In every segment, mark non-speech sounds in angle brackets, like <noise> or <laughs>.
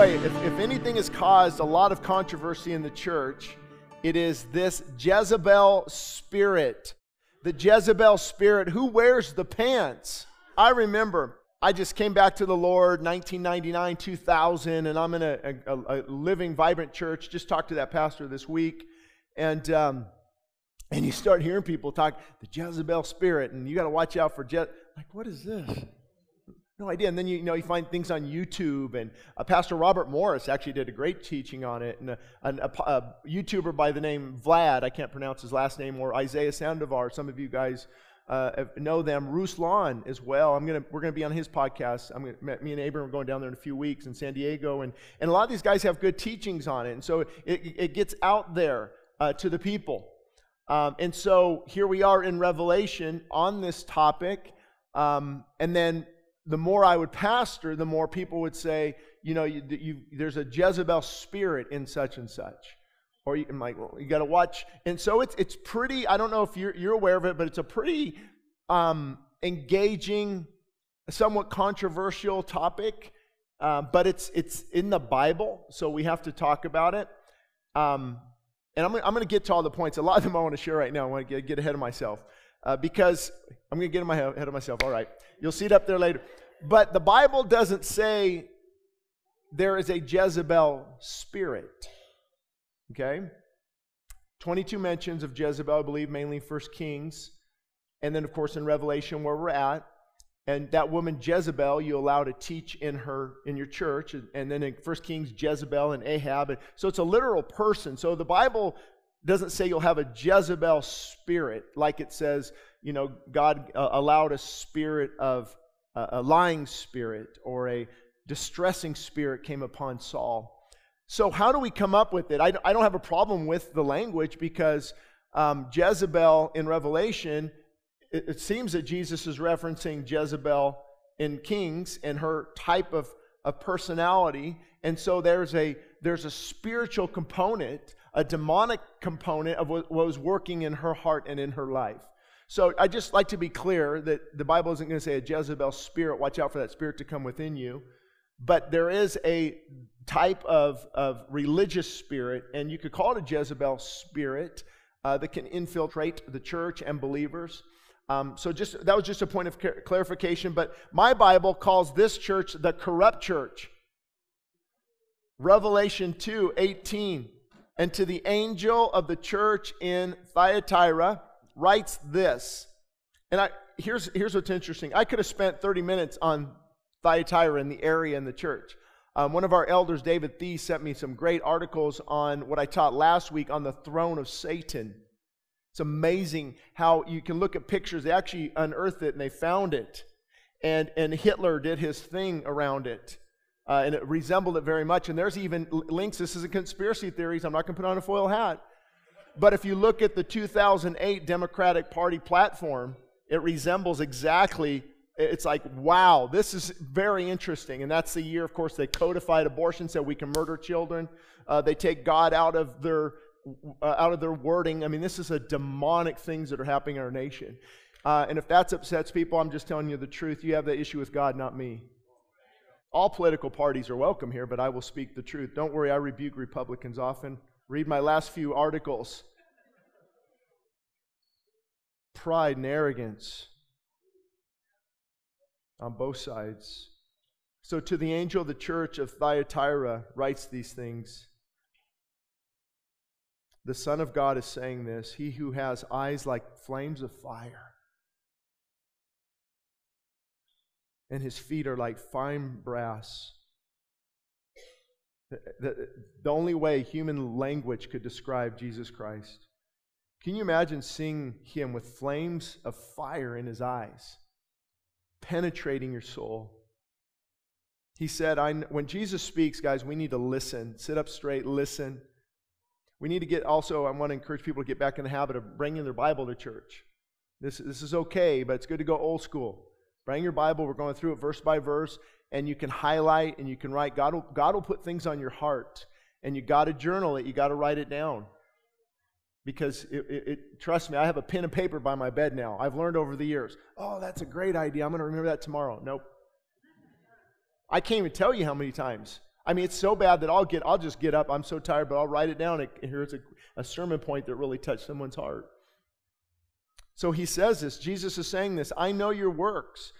boy, if, if anything has caused a lot of controversy in the church, it is this Jezebel spirit. The Jezebel spirit. Who wears the pants? I remember I just came back to the Lord 1999, 2000, and I'm in a, a, a living, vibrant church. Just talked to that pastor this week. And, um, and you start hearing people talk the Jezebel spirit, and you got to watch out for Je- like what is this? No idea. And then you, you know you find things on YouTube, and uh, Pastor Robert Morris actually did a great teaching on it, and a, a, a, YouTuber by the name Vlad, I can't pronounce his last name, or Isaiah Saldivar. Some of you guys uh, know them. Ruslan as well. I'm gonna we're gonna be on his podcast. I'm gonna, me and Abram are going down there in a few weeks in San Diego, and and a lot of these guys have good teachings on it, and so it, it gets out there uh, to the people. Um, and so here we are in Revelation on this topic, um, and then the more I would pastor, the more people would say, you know, you, you, there's a Jezebel spirit in such and such. Or you, I'm like, well, you got to watch. And so it's, it's pretty, I don't know if you're, you're aware of it, but it's a pretty um, engaging, somewhat controversial topic. Uh, but it's, it's in the Bible, so we have to talk about it. Um, and I'm, I'm going to get to all the points. A lot of them I want to share right now. I want to get, ahead of myself uh, because I'm going to get in my head, ahead of myself. All right. You'll see it up there later. But the Bible doesn't say there is a Jezebel spirit. Okay? 22 mentions of Jezebel, I believe, mainly First Kings. And then, of course, in Revelation, where we're at. And that woman Jezebel, you allow to teach in her in your church, and then in First Kings, Jezebel and Ahab. and So it's a literal person. So the Bible doesn't say you'll have a Jezebel spirit, like it says, you know, God uh, allowed a spirit of a lying spirit or a distressing spirit came upon Saul. So, how do we come up with it? I, I don't have a problem with the language because um, Jezebel in Revelation, it, it seems that Jesus is referencing Jezebel in Kings and her type of, of personality. And so there's a, there's a spiritual component a demonic component of what was working in her heart and in her life. So I just like to be clear that the Bible isn't going to say a Jezebel spirit, watch out for that spirit to come within you. But there is a type of, of religious spirit, and you could call it a Jezebel spirit uh, that can infiltrate the church and believers. Um, so just that was just a point of clarification. But my Bible calls this church the corrupt church. Revelation 2 18 and to the angel of the church in Thyatira writes this. And I, here's, here's what's interesting. I could have spent 30 minutes on Thyatira and the area in the church. Um, one of our elders, David Thee, sent me some great articles on what I taught last week on the throne of Satan. It's amazing how you can look at pictures. They actually unearthed it and they found it. And, and Hitler did his thing around it uh, and it resembled it very much. And there's even links. This is a conspiracy theories. I'm not going to put on a foil hat. But if you look at the 2008 Democratic Party platform, it resembles exactly. It's like, wow, this is very interesting. And that's the year, of course, they codified abortion, said we can murder children. Uh, they take God out of their uh, out of their wording. I mean, this is a demonic things that are happening in our nation. Uh, and if that upsets people, I'm just telling you the truth. You have that issue with God, not me. All political parties are welcome here, but I will speak the truth. Don't worry, I rebuke Republicans often. Read my last few articles. Pride and arrogance on both sides. So, to the angel of the church of Thyatira writes these things. The Son of God is saying this He who has eyes like flames of fire and his feet are like fine brass. The, the, only way human language could describe Jesus Christ. Can you imagine seeing him with flames of fire in his eyes, penetrating your soul? He said, I, when Jesus speaks, guys, we need to listen. Sit up straight, listen. We need to get also, I want to encourage people to get back in the habit of bringing their Bible to church. This, this is okay, but it's good to go old school. Bring your Bible. We're going through it verse by verse, and you can highlight and you can write. God will, God will put things on your heart, and you got to journal it. You got to write it down. Because it, it, it, trust me, I have a pen and paper by my bed now. I've learned over the years. Oh, that's a great idea. I'm going to remember that tomorrow. Nope. I can't even tell you how many times. I mean, it's so bad that I'll get, I'll just get up. I'm so tired, but I'll write it down. And here's a, a sermon point that really touched someone's heart. So he says this. Jesus is saying this. I know your works.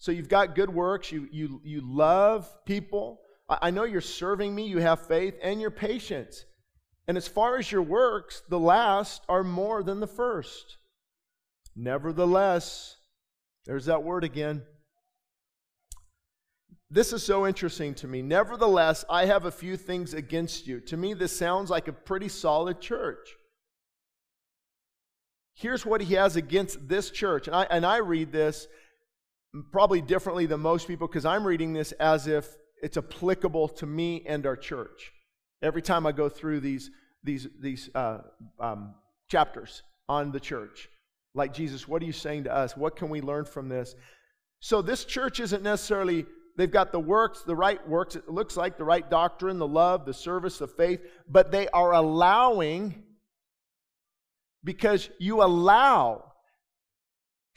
So you've got good works. You, you, you love people. I, I know you're serving me. You have faith and you're patient. And as far as your works, the last are more than the first. Nevertheless, there's that word again. This is so interesting to me. Nevertheless, I have a few things against you. To me, this sounds like a pretty solid church. Here's what he has against this church. And I, and I read this probably differently than most people because I'm reading this as if it's applicable to me and our church. Every time I go through these, these, these uh, um, chapters on the church, like Jesus, what are you saying to us? What can we learn from this? So, this church isn't necessarily, they've got the works, the right works, it looks like the right doctrine, the love, the service, the faith, but they are allowing because you allow.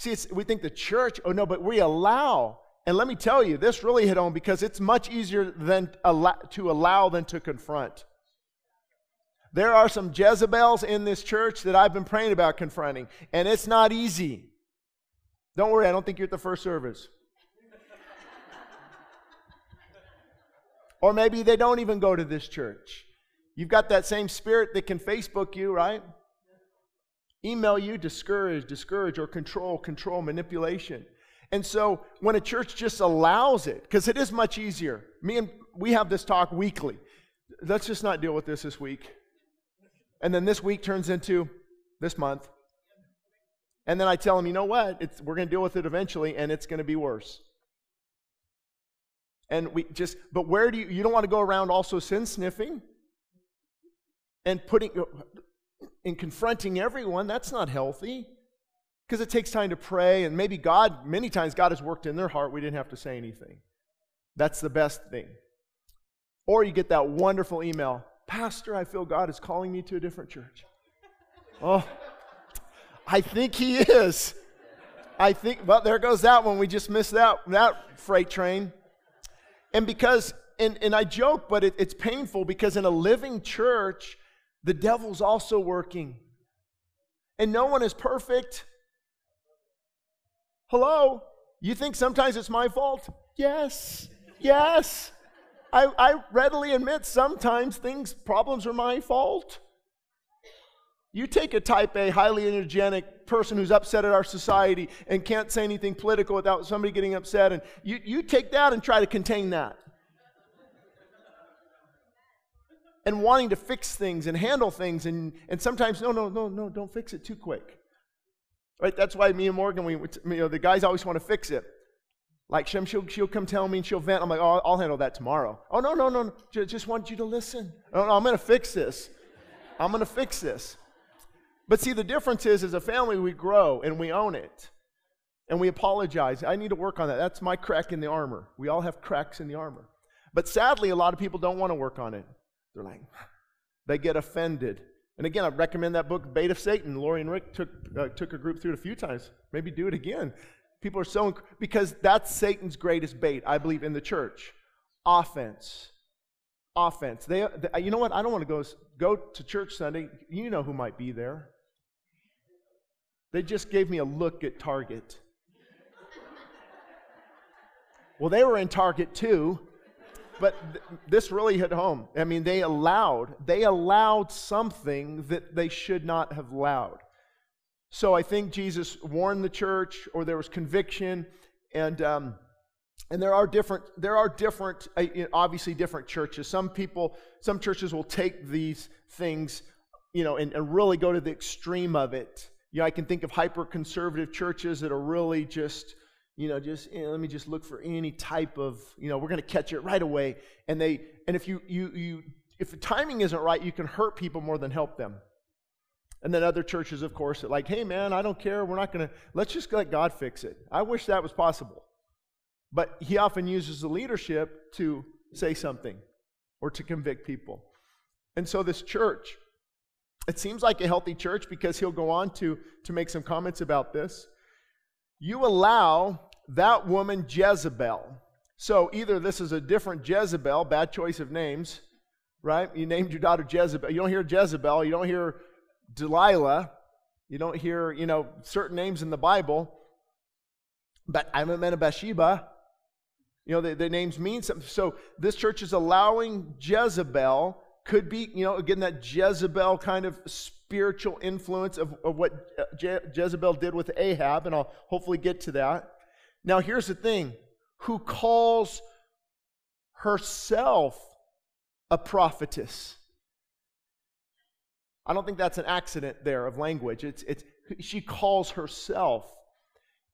See, we think the church, oh no, but we allow. And let me tell you, this really hit home because it's much easier than to allow than to confront. There are some Jezebels in this church that I've been praying about confronting, and it's not easy. Don't worry, I don't think you're at the first service. or maybe they don't even go to this church. You've got that same spirit that can Facebook you, right? Email you, discourage, discourage, or control, control, manipulation. And so when a church just allows it, because it is much easier. Me and we have this talk weekly. Let's just not deal with this this week. And then this week turns into this month. And then I tell them, you know what? It's, we're going to deal with it eventually, and it's going to be worse. And we just, but where do you, you don't want to go around also sin sniffing and putting, in confronting everyone, that's not healthy. Because it takes time to pray, and maybe God, many times God has worked in their heart. We didn't have to say anything. That's the best thing. Or you get that wonderful email Pastor, I feel God is calling me to a different church. Oh, I think He is. I think, well, there goes that one. We just missed that, that freight train. And because, and, and I joke, but it, it's painful because in a living church, the devil's also working. And no one is perfect. Hello? You think sometimes it's my fault? Yes. Yes. I, I readily admit sometimes things, problems are my fault. You take a type A, highly energetic person who's upset at our society and can't say anything political without somebody getting upset, and you, you take that and try to contain that. And wanting to fix things and handle things, and, and sometimes, no, no, no, no, don't fix it too quick. Right? That's why me and Morgan, we, you know, the guys always want to fix it. Like Shem, she'll, she'll come tell me and she'll vent. I'm like, oh, I'll handle that tomorrow. Oh, no, no, no, no. Just, want you to listen. Oh, no, I'm going to fix this. I'm going to fix this. But see, the difference is, as a family, we grow and we own it. And we apologize. I need to work on that. That's my crack in the armor. We all have cracks in the armor. But sadly, a lot of people don't want to work on it. They're like, <sighs> they get offended. And again, I recommend that book, Bait of Satan. Lori and Rick took, uh, took a group through it a few times. Maybe do it again. People are so, inc- because that's Satan's greatest bait, I believe, in the church. Offense. Offense. They, they you know what? I don't want to go, go to church Sunday. You know who might be there. They just gave me a look at Target. <laughs> well, they were in Target too but th- this really hit home. I mean, they allowed, they allowed something that they should not have allowed. So I think Jesus warned the church, or there was conviction, and um, and there are different there are different uh, obviously different churches. Some people, some churches will take these things, you know, and, and really go to the extreme of it. You know, I can think of hyper conservative churches that are really just you know just you know, let me just look for any type of you know we're going to catch it right away. And they and if you you you if the timing isn't right you can hurt people more than help them. And then other churches of course are like hey man i don't care. We're not going to let's just let god fix it. I wish that was possible. But he often uses the leadership to say something or to convict people. And so this church it seems like a healthy church because he'll go on to to make some comments about this you allow that woman Jezebel So either this is a different Jezebel, bad choice of names, right? You named your daughter Jezebel. You don't hear Jezebel, you don't hear Delilah, you don't hear, you know, certain names in the Bible. But I haven't met a Bathsheba. You know, the, the names mean something. So this church is allowing Jezebel, could be, you know, again, that Jezebel kind of spiritual influence of, of what uh, Je- Jezebel did with Ahab, and I'll hopefully get to that. Now, here's the thing who calls herself a prophetess. I don't think that's an accident there of language. It's, it's, she calls herself.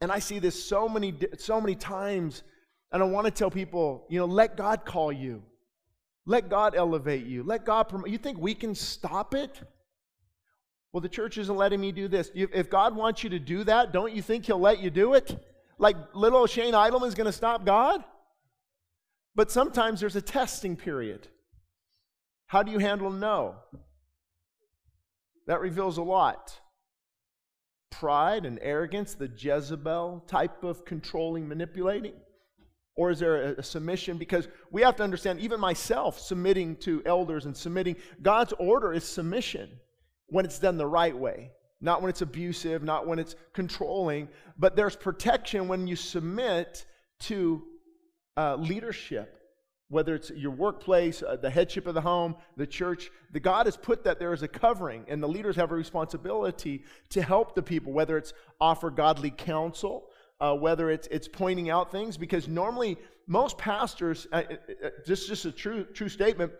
And I see this so many, so many times, and I want to tell people, you know, let God call you. Let God elevate you. Let God promote. You think we can stop it? Well, the church isn't letting me do this. If God wants you to do that, don't you think He'll let you do it? Like little Shane Idleman's going to stop God? But sometimes there's a testing period. How do you handle no? That reveals a lot. Pride and arrogance, the Jezebel type of controlling, manipulating. Or is there a, submission? Because we have to understand, even myself submitting to elders and submitting, God's order is submission when it's done the right way, not when it's abusive, not when it's controlling, but there's protection when you submit to uh, leadership whether it's your workplace, uh, the headship of the home, the church, the God has put that there as a covering, and the leaders have a responsibility to help the people, whether it's offer godly counsel, uh, whether it's it's pointing out things, because normally most pastors, uh, uh, uh just just a true true statement.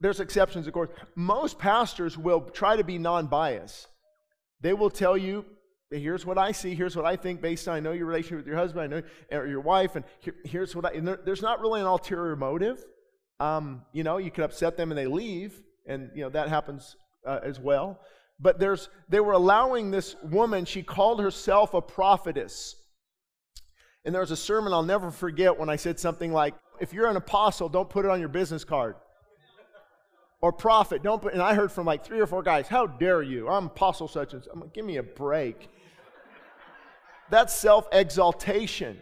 There's exceptions, of course. Most pastors will try to be non-biased. They will tell you here's what I see, here's what I think based on I know your relationship with your husband, I know or your wife, and here, here's what I. And there, there's not really an ulterior motive. Um, you know, you could upset them and they leave, and you know that happens uh, as well. But there's they were allowing this woman. She called herself a prophetess. And there was a sermon I'll never forget when I said something like, "If you're an apostle, don't put it on your business card." Or prophet. Don't put, and I heard from like three or four guys, how dare you? I'm apostle such and such. I'm like, give me a break. That's self exaltation.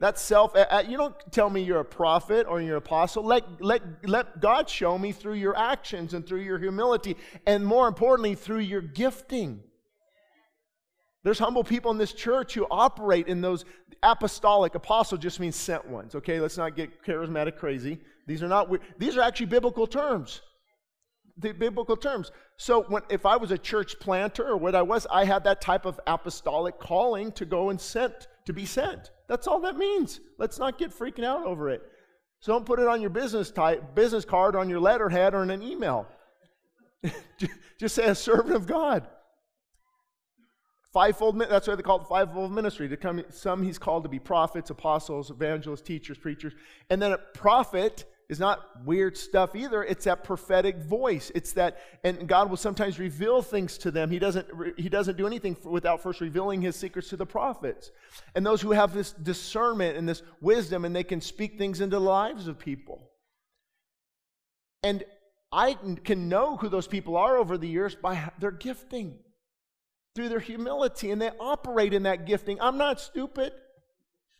That's self. You don't tell me you're a prophet or you're an apostle. Let, let, let God show me through your actions and through your humility, and more importantly, through your gifting. There's humble people in this church who operate in those apostolic. Apostle just means sent ones. Okay, let's not get charismatic crazy. These are not. These are actually biblical terms the biblical terms. So when, if I was a church planter or what I was, I had that type of apostolic calling to go and sent to be sent. That's all that means. Let's not get freaking out over it. So don't put it on your business type, business card, on your letterhead, or in an email. <laughs> Just say a servant of God. Fivefold, that's why they call it fivefold ministry. To come, some he's called to be prophets, apostles, evangelists, teachers, preachers. And then a prophet is not weird stuff either. It's that prophetic voice. It's that, and God will sometimes reveal things to them. He doesn't, he doesn't do anything without first revealing his secrets to the prophets. And those who have this discernment and this wisdom, and they can speak things into the lives of people. And I can know who those people are over the years by their gifting, through their humility, and they operate in that gifting. I'm not stupid.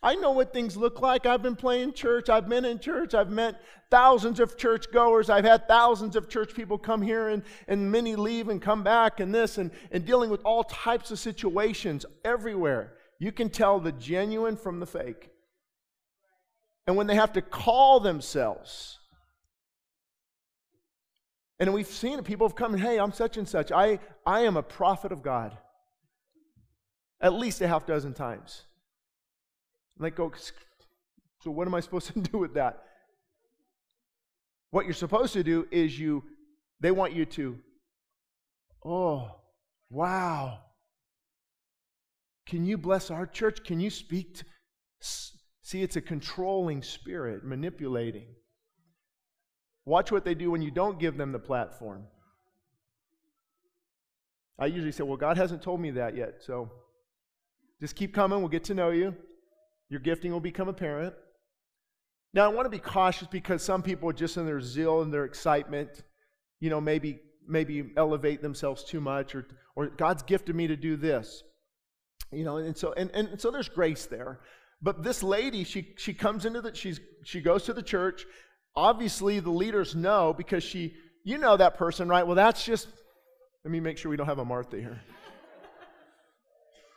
I know what things look like. I've been playing church. I've been in church. I've met thousands of church goers. I've had thousands of church people come here and, and many leave and come back and this and, and dealing with all types of situations everywhere. You can tell the genuine from the fake. And when they have to call themselves, and we've seen it, people have come hey, I'm such and such. I, I am a prophet of God. At least a half dozen times. Go, so what am I supposed to <laughs> do with that? What you're supposed to do is you, they want you to, oh, wow. Can you bless our church? Can you speak to, see, it's a controlling spirit, manipulating. Watch what they do when you don't give them the platform. I usually say, well, God hasn't told me that yet, so just keep coming. We'll get to know you. Your gifting will become apparent. Now, I want to be cautious because some people, just in their zeal and their excitement, you know, maybe maybe elevate themselves too much, or or God's gifted me to do this, you know, and so and, and so there's grace there. But this lady, she, she comes into the, she's, she goes to the church. Obviously, the leaders know because she, you know that person, right? Well, that's just, let me make sure we don't have a Martha here.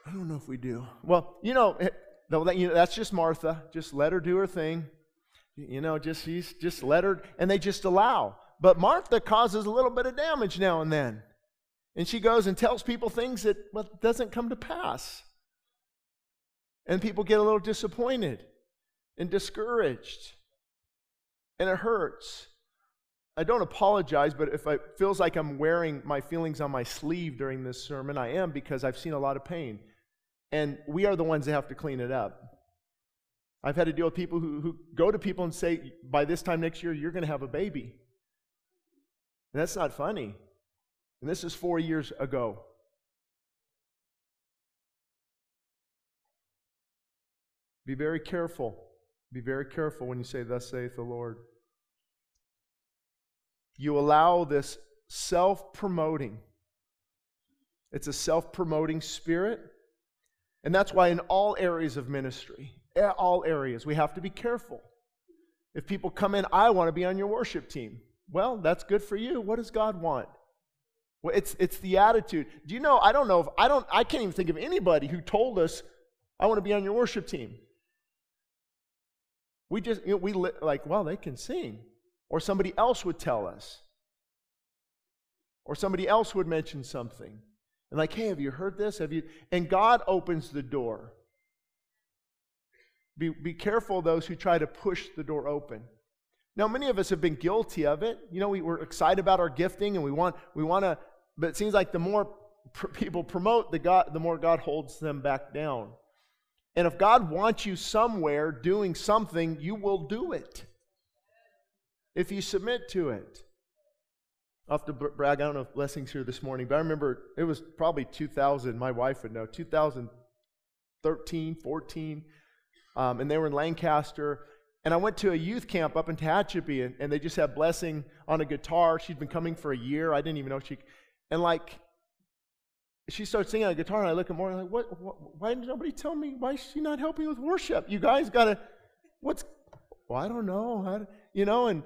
I don't know if we do. Well, you know, eh, you know, that's just Martha. Just let her do her thing. You know, just she's just let her, and they just allow. But Martha causes a little bit of damage now and then, and she goes and tells people things that well, doesn't come to pass, and people get a little disappointed and discouraged, and it hurts. I don't apologize, but if it feels like I'm wearing my feelings on my sleeve during this sermon, I am because I've seen a lot of pain. And we are the ones that have to clean it up. I've had to deal with people who, who go to people and say, by this time next year, you're going to have a baby. And that's not funny. And this is four years ago. Be very careful. Be very careful when you say, Thus saith the Lord. You allow this self promoting, it's a self promoting spirit. And that's why, in all areas of ministry, all areas, we have to be careful. If people come in, I want to be on your worship team. Well, that's good for you. What does God want? Well, it's, it's the attitude. Do you know? I don't know if I don't, I can't even think of anybody who told us, I want to be on your worship team. We just, you know, we li- like, well, they can sing. Or somebody else would tell us. Or somebody else would mention something. And like, hey, have you heard this? Have you? And God opens the door. Be, be careful those who try to push the door open. Now, many of us have been guilty of it. You know, we, we're excited about our gifting and we want, we want to, but it seems like the more <laughs> pr- people promote, the, God, the more God holds them back down. And if God wants you somewhere doing something, you will do it if you submit to it. Have to brag. I don't know if Blessing's here this morning, but I remember it was probably 2000. My wife would know. 2013, 14. Um, and they were in Lancaster. And I went to a youth camp up in Tehachapi, and, and they just had Blessing on a guitar. She'd been coming for a year. I didn't even know she. And like, she starts singing on a guitar, and I look at Morgan like, what, what, Why didn't nobody tell me? Why is she not helping with worship? You guys got to. What's. Well, I don't know. You know, and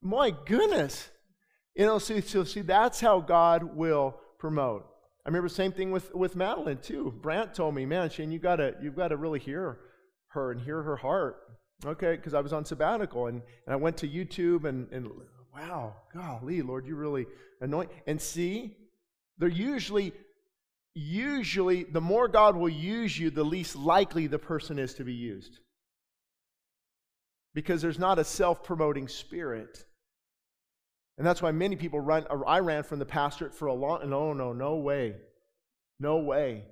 my goodness. You know, see, so see, that's how God will promote. I remember the same thing with, with Madeline too. Brant told me, man, Shane, you gotta you've got to really hear her and hear her heart. Okay, because I was on sabbatical and, and I went to YouTube and, and wow, golly, Lord, you really anoint and see, they're usually usually the more God will use you, the least likely the person is to be used. Because there's not a self-promoting spirit. And that's why many people run, I ran from the pastorate for a long, no, no, no way. No way.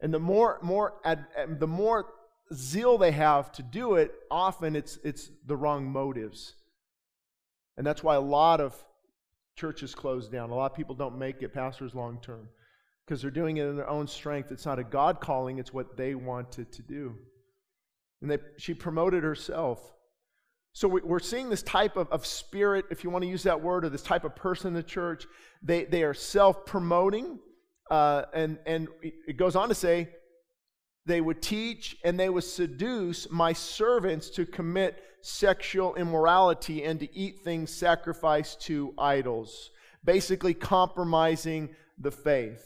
And the more, more, the more zeal they have to do it, often it's, it's the wrong motives. And that's why a lot of churches close down. A lot of people don't make it pastors long term because they're doing it in their own strength. It's not a God calling, it's what they wanted to do. And they, she promoted herself. So we're seeing this type of, of spirit, if you want to use that word, or this type of person in the church. They, they are self promoting. Uh, and, and it goes on to say, they would teach and they would seduce my servants to commit sexual immorality and to eat things sacrificed to idols, basically compromising the faith.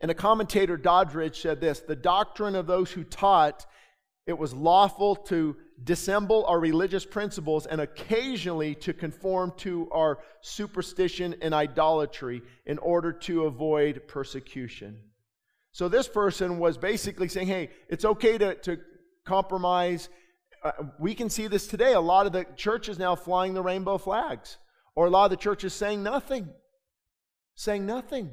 And a commentator, Doddridge, said this The doctrine of those who taught it was lawful to dissemble our religious principles and occasionally to conform to our superstition and idolatry in order to avoid persecution. So this person was basically saying, hey, it's okay to, to compromise. Uh, we can see this today. A lot of the churches now flying the rainbow flags, or a lot of the churches saying nothing, saying nothing.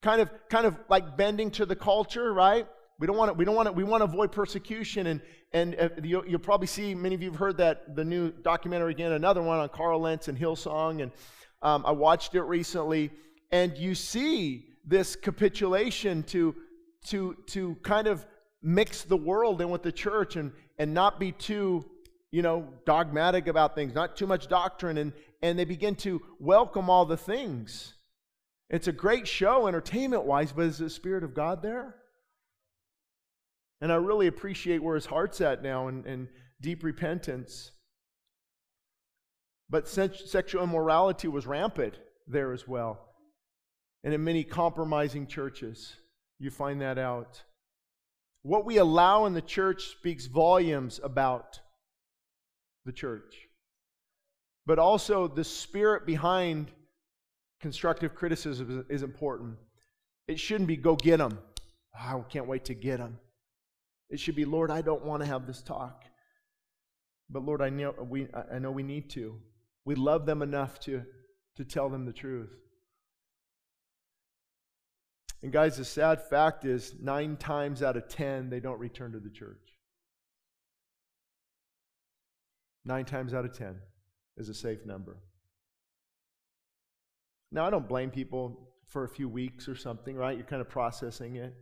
Kind of, kind of like bending to the culture, right? We don't want to, we don't want to, we want to avoid persecution. And, and uh, you, will probably see, many of you have heard that, the new documentary again, another one on Carl Lentz and Hillsong. And um, I watched it recently. And you see this capitulation to, to, to kind of mix the world in with the church and, and not be too, you know, dogmatic about things, not too much doctrine. And, and they begin to welcome all the things. It's a great show, entertainment wise, but is the Spirit of God there? And I really appreciate where his heart's at now in, in deep repentance. But sexual immorality was rampant there as well. And in many compromising churches, you find that out. What we allow in the church speaks volumes about the church. But also, the spirit behind constructive criticism is important. It shouldn't be, go get them. Oh, ah, I can't wait to get them. It should be, Lord, I don't want to have this talk. But Lord, I know we, I know we need to. We love them enough to, to tell them the truth. And guys, the sad fact is nine times out of ten, they don't return to the church. Nine times out of ten is a safe number. Now, I don't blame people for a few weeks or something, right? You're kind of processing it.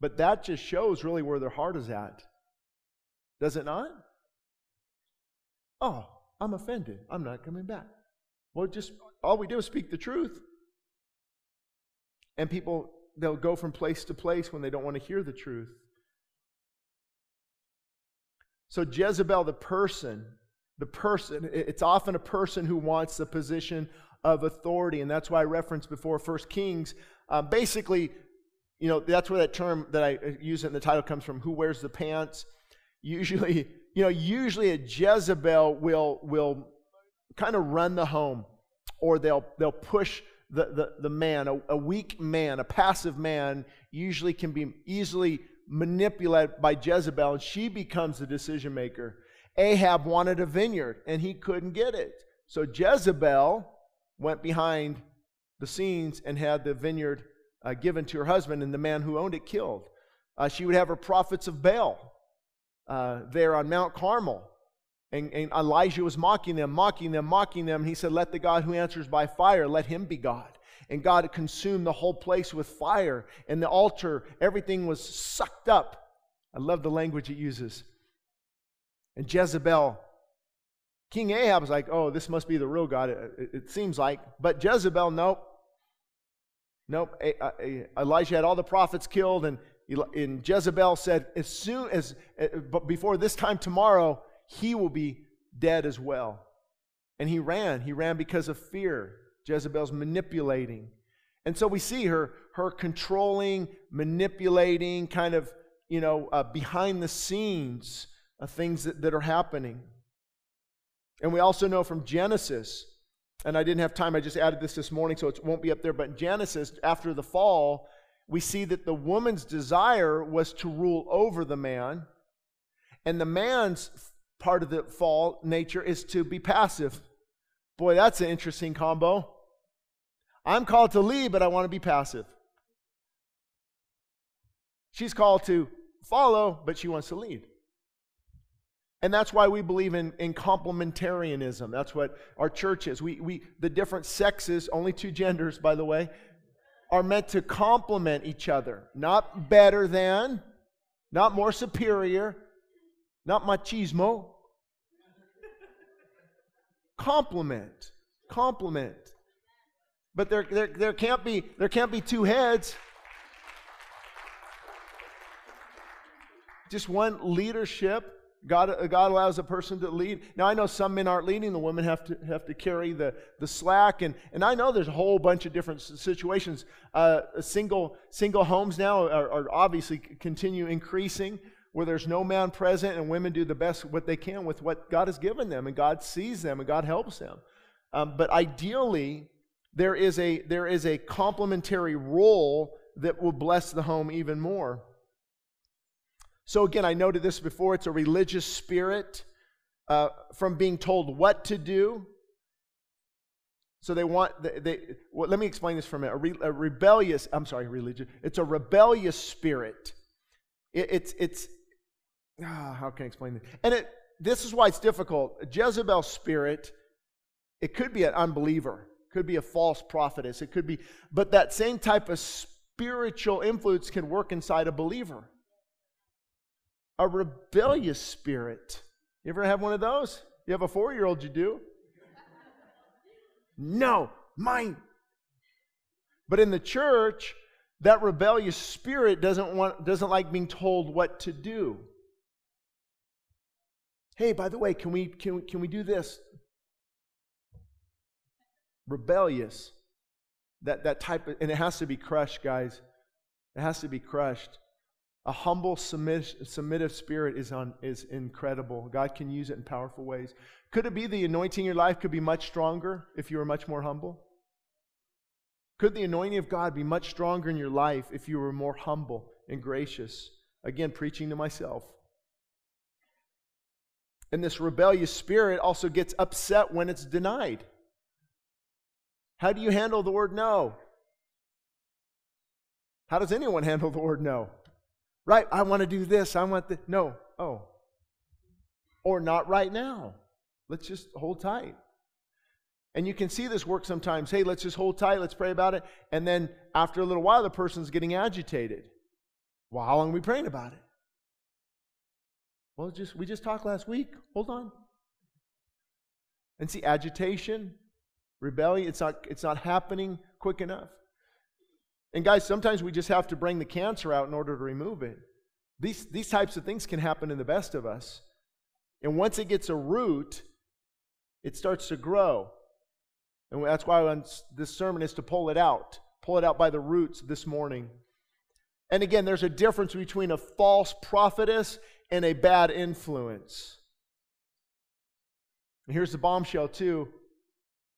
But that just shows really where their heart is at. Does it not? Oh, I'm offended. I'm not coming back. Well, just all we do is speak the truth. And people, they'll go from place to place when they don't want to hear the truth. So, Jezebel, the person, the person, it's often a person who wants the position of authority. And that's why I referenced before First Kings. Uh, basically, you know, that's where that term that I use in the title comes from who wears the pants. Usually, <laughs> you know, usually a Jezebel will, will kind of run the home or they'll, they'll push the, the, the man, a, a weak man, a passive man, usually can be easily manipulated by Jezebel, and she becomes the decision maker. Ahab wanted a vineyard, and he couldn't get it. So Jezebel went behind the scenes and had the vineyard uh, given to her husband, and the man who owned it killed. Uh, she would have her prophets of Baal uh, there on Mount Carmel. And, and Elijah was mocking them, mocking them, mocking them. He said, Let the God who answers by fire, let him be God. And God consumed the whole place with fire. And the altar, everything was sucked up. I love the language it uses. And Jezebel, King Ahab was like, Oh, this must be the real God, it, it, it seems like. But Jezebel, nope. Nope. Elijah had all the prophets killed, and, Jezebel said, As soon as, uh, but before this time tomorrow, he will be dead as well. And he ran. He ran because of fear. Jezebel's manipulating. And so we see her, her controlling, manipulating, kind of, you know, uh, behind the scenes of things that, that are happening. And we also know from Genesis, and I didn't have time, I just added this this morning, so it won't be up there, but in Genesis, after the fall, we see that the woman's desire was to rule over the man, and the man's part of the fall nature is to be passive. Boy, that's an interesting combo. I'm called to lead, but I want to be passive. She's called to follow, but she wants to lead. And that's why we believe in, in complementarianism. That's what our church is. We, we, the different sexes, only two genders, by the way, are meant to complement each other. Not better than, not more superior, not machismo. Complement. Complement. But there, there, there, can't be, there can't be two heads. Just one leadership. God, God allows a person to lead. Now, I know some men aren't leading. The women have to, have to carry the, the slack. And, and I know there's a whole bunch of different situations. Uh, single, single homes now are, are obviously continue increasing where there's no man present and women do the best what they can with what God has given them and God sees them and God helps them. Um, but ideally, there is a there is a complementary role that will bless the home even more. So again, I noted this before. It's a religious spirit uh, from being told what to do. So they want they. they well, let me explain this for a minute. A, re, a rebellious. I'm sorry, religion. It's a rebellious spirit. It, it's it's ah, how can I explain this? And it, this is why it's difficult. Jezebel's spirit, it could be an unbeliever, could be a false prophetess, it could be, but that same type of spiritual influence can work inside a believer. A rebellious spirit. You ever have one of those? You have a four year old, you do? No, mine. But in the church, That rebellious spirit doesn't want doesn't like being told what to do. Hey, by the way, can we can, can we do this? Rebellious. That that type of and it has to be crushed, guys. It has to be crushed. A humble, submissive spirit is, on, is incredible. God can use it in powerful ways. Could it be the anointing in your life could be much stronger if you were much more humble? Could the anointing of God be much stronger in your life if you were more humble and gracious? Again, preaching to myself. And this rebellious spirit also gets upset when it's denied. How do you handle the word no? How does anyone handle the word no? Right, I want to do this. I want the no. Oh. Or not right now. Let's just hold tight. And you can see this work sometimes. Hey, let's just hold tight, let's pray about it. And then after a little while, the person's getting agitated. Well, how long are we praying about it? Well, just we just talked last week. Hold on. And see, agitation, rebellion, it's not it's not happening quick enough. And guys, sometimes we just have to bring the cancer out in order to remove it. These, these types of things can happen in the best of us. And once it gets a root, it starts to grow. And that's why this sermon is to pull it out, pull it out by the roots this morning. And again, there's a difference between a false prophetess and a bad influence. And here's the bombshell, too.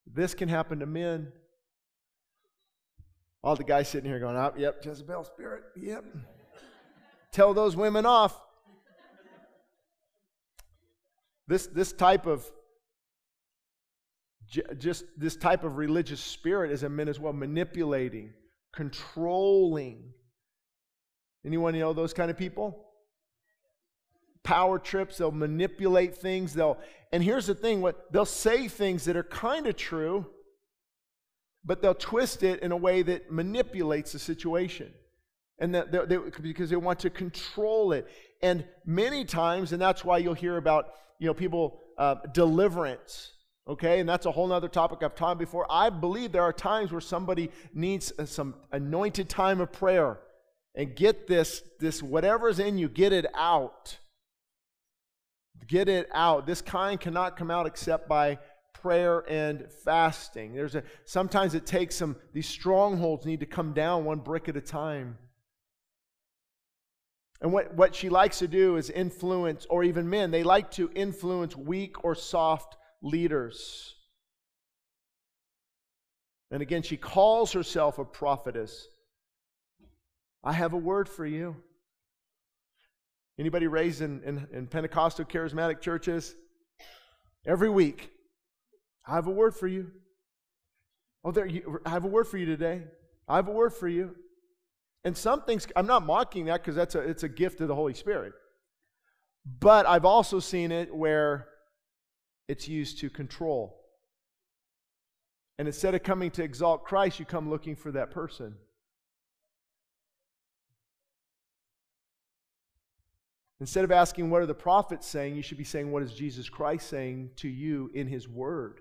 This can happen to men all the guys sitting here going, oh, yep, Jezebel spirit, yep. Tell those women off. This, this type of just this type of religious spirit is a men as well manipulating, controlling. Anyone know those kind of people? Power trips, they'll manipulate things, they'll and here's the thing, what they'll say things that are kind of true, but they'll twist it in a way that manipulates the situation. And that they, because they want to control it. And many times, and that's why you'll hear about, you know, people uh, deliverance. Okay, and that's a whole other topic I've taught before. I believe there are times where somebody needs uh, some anointed time of prayer and get this, this whatever's in you, get it out. Get it out. This kind cannot come out except by prayer and fasting. There's a sometimes it takes some these strongholds need to come down one brick at a time. And what, what she likes to do is influence, or even men, they like to influence weak or soft leaders. And again, she calls herself a prophetess. I have a word for you. Anybody raised in, in, in Pentecostal charismatic churches? Every week, I have a word for you. Oh, there, you, I have a word for you today. I have a word for you. And some things, I'm not mocking that because that's a, it's a gift of the Holy Spirit. But I've also seen it where it's used to control. And instead of coming to exalt Christ, you come looking for that person. Instead of asking, What are the prophets saying? you should be saying, What is Jesus Christ saying to you in his word?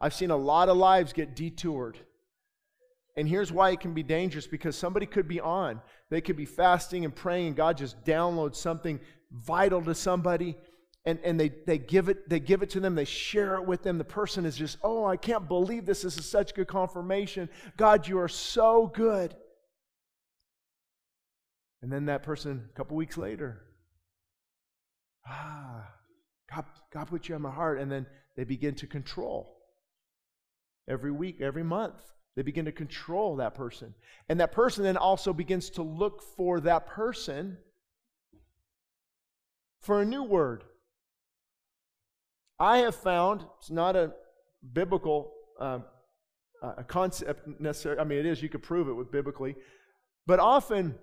I've seen a lot of lives get detoured. And here's why it can be dangerous because somebody could be on. They could be fasting and praying, and God just downloads something vital to somebody. And, and they, they, give it, they give it to them, they share it with them. The person is just, oh, I can't believe this. This is such good confirmation. God, you are so good. And then that person, a couple weeks later, ah, God, God put you on my heart. And then they begin to control every week, every month. They begin to control that person. And that person then also begins to look for that person for a new word. I have found, it's not a biblical uh, a concept necessarily, I mean, it is, you could prove it with biblically, but often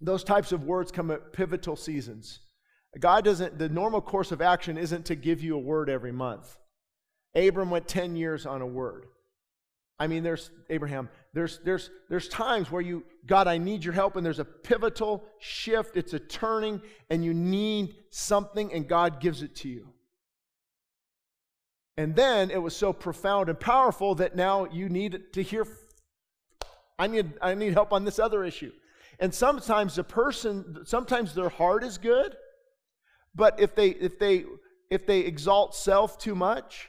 those types of words come at pivotal seasons. God doesn't, the normal course of action isn't to give you a word every month. Abram went 10 years on a word. I mean, there's Abraham, there's there's there's times where you, God, I need your help, and there's a pivotal shift, it's a turning, and you need something, and God gives it to you. And then it was so profound and powerful that now you need to hear I need, I need help on this other issue. And sometimes the person, sometimes their heart is good, but if they, if they, if they exalt self too much,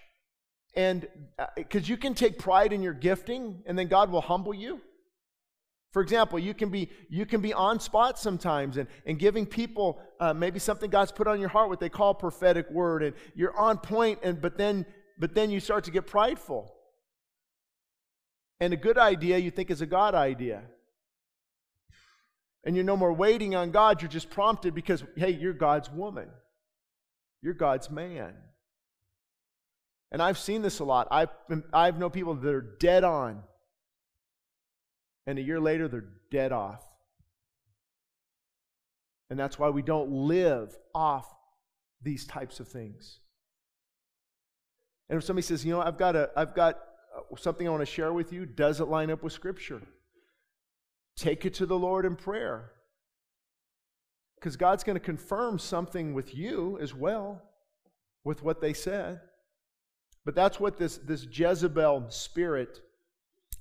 and because uh, you can take pride in your gifting, and then God will humble you. For example, you can be you can be on spot sometimes and, and giving people uh, maybe something God's put on your heart, what they call prophetic word, and you're on point, and but then but then you start to get prideful. And a good idea you think is a God idea. And you're no more waiting on God, you're just prompted because, hey, you're God's woman. You're God's man. And I've seen this a lot. I've, I've known people that are dead on and a year later they're dead off. And that's why we don't live off these types of things. And if somebody says, you know, I've got, a, I've got uh, something I want to share with you, does it line up with Scripture? Take it to the Lord in prayer. Because God's going to confirm something with you as well, with what they said. But that's what this, this Jezebel spirit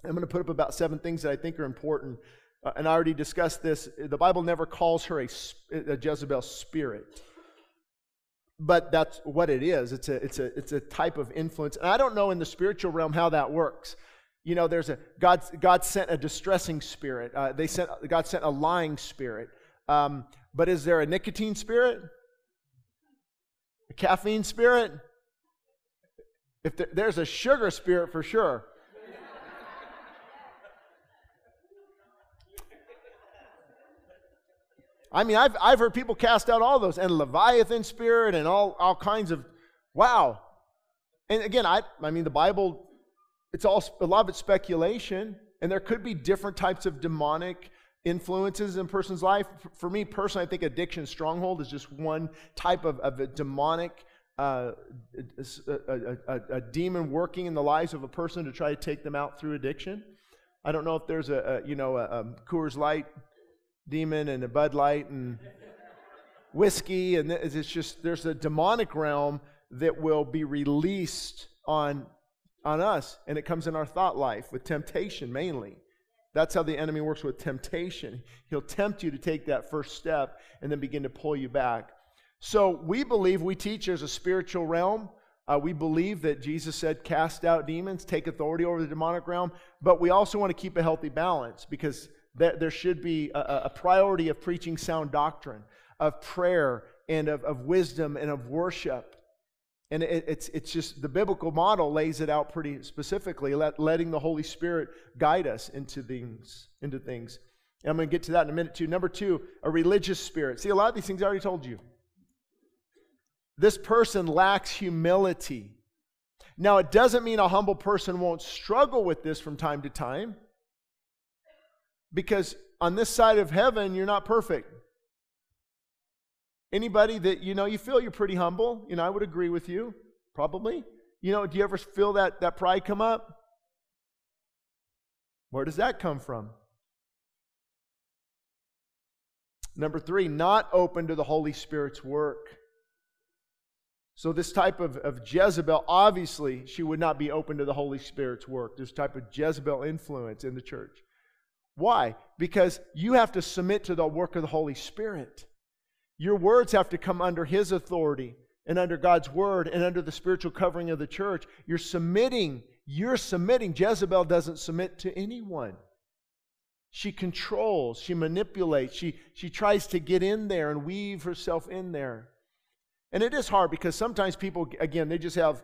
I'm going to put up about seven things that I think are important. Uh, and I already discussed this. The Bible never calls her a, a Jezebel spirit. But that's what it is. It's a, it's, a, it's a type of influence. And I don't know in the spiritual realm how that works. You know, there's a God, God sent a distressing spirit. Uh, they sent, God sent a lying spirit. Um, but is there a nicotine spirit? A caffeine spirit? If there, there's a sugar spirit for sure. I mean, I've, I've heard people cast out all those, and Leviathan spirit, and all, all kinds of, wow. And again, I, I mean, the Bible, it's all, a lot of it's speculation, and there could be different types of demonic influences in a person's life. For me personally, I think addiction stronghold is just one type of, of a demonic, uh, a, a, a, a, demon working in the lives of a person to try to take them out through addiction. I don't know if there's a, you know, a, Coors Light demon and a Bud Light and whiskey, and it's just there's a demonic realm that will be released on on us, and it comes in our thought life with temptation mainly. That's how the enemy works with temptation. He'll tempt you to take that first step and then begin to pull you back. So we believe, we teach there's a spiritual realm. Uh, we believe that Jesus said, cast out demons, take authority over the demonic realm, but we also want to keep a healthy balance because there should be a, a priority of preaching sound doctrine, of prayer, and of, of wisdom and of worship. And it, it's, it's just the biblical model lays it out pretty specifically, let, letting the Holy Spirit guide us into things. Into things. And I'm going to get to that in a minute, too. Number two, a religious spirit. See, a lot of these things I already told you. This person lacks humility. Now, it doesn't mean a humble person won't struggle with this from time to time. Because on this side of heaven, you're not perfect. Anybody that you know, you feel you're pretty humble, you know, I would agree with you, probably. You know, do you ever feel that, that pride come up? Where does that come from? Number three, not open to the Holy Spirit's work. So, this type of, of Jezebel, obviously, she would not be open to the Holy Spirit's work. This type of Jezebel influence in the church. Why? Because you have to submit to the work of the Holy Spirit. Your words have to come under His authority and under God's word and under the spiritual covering of the church. You're submitting. You're submitting. Jezebel doesn't submit to anyone. She controls, she manipulates, she, she tries to get in there and weave herself in there. And it is hard because sometimes people, again, they just have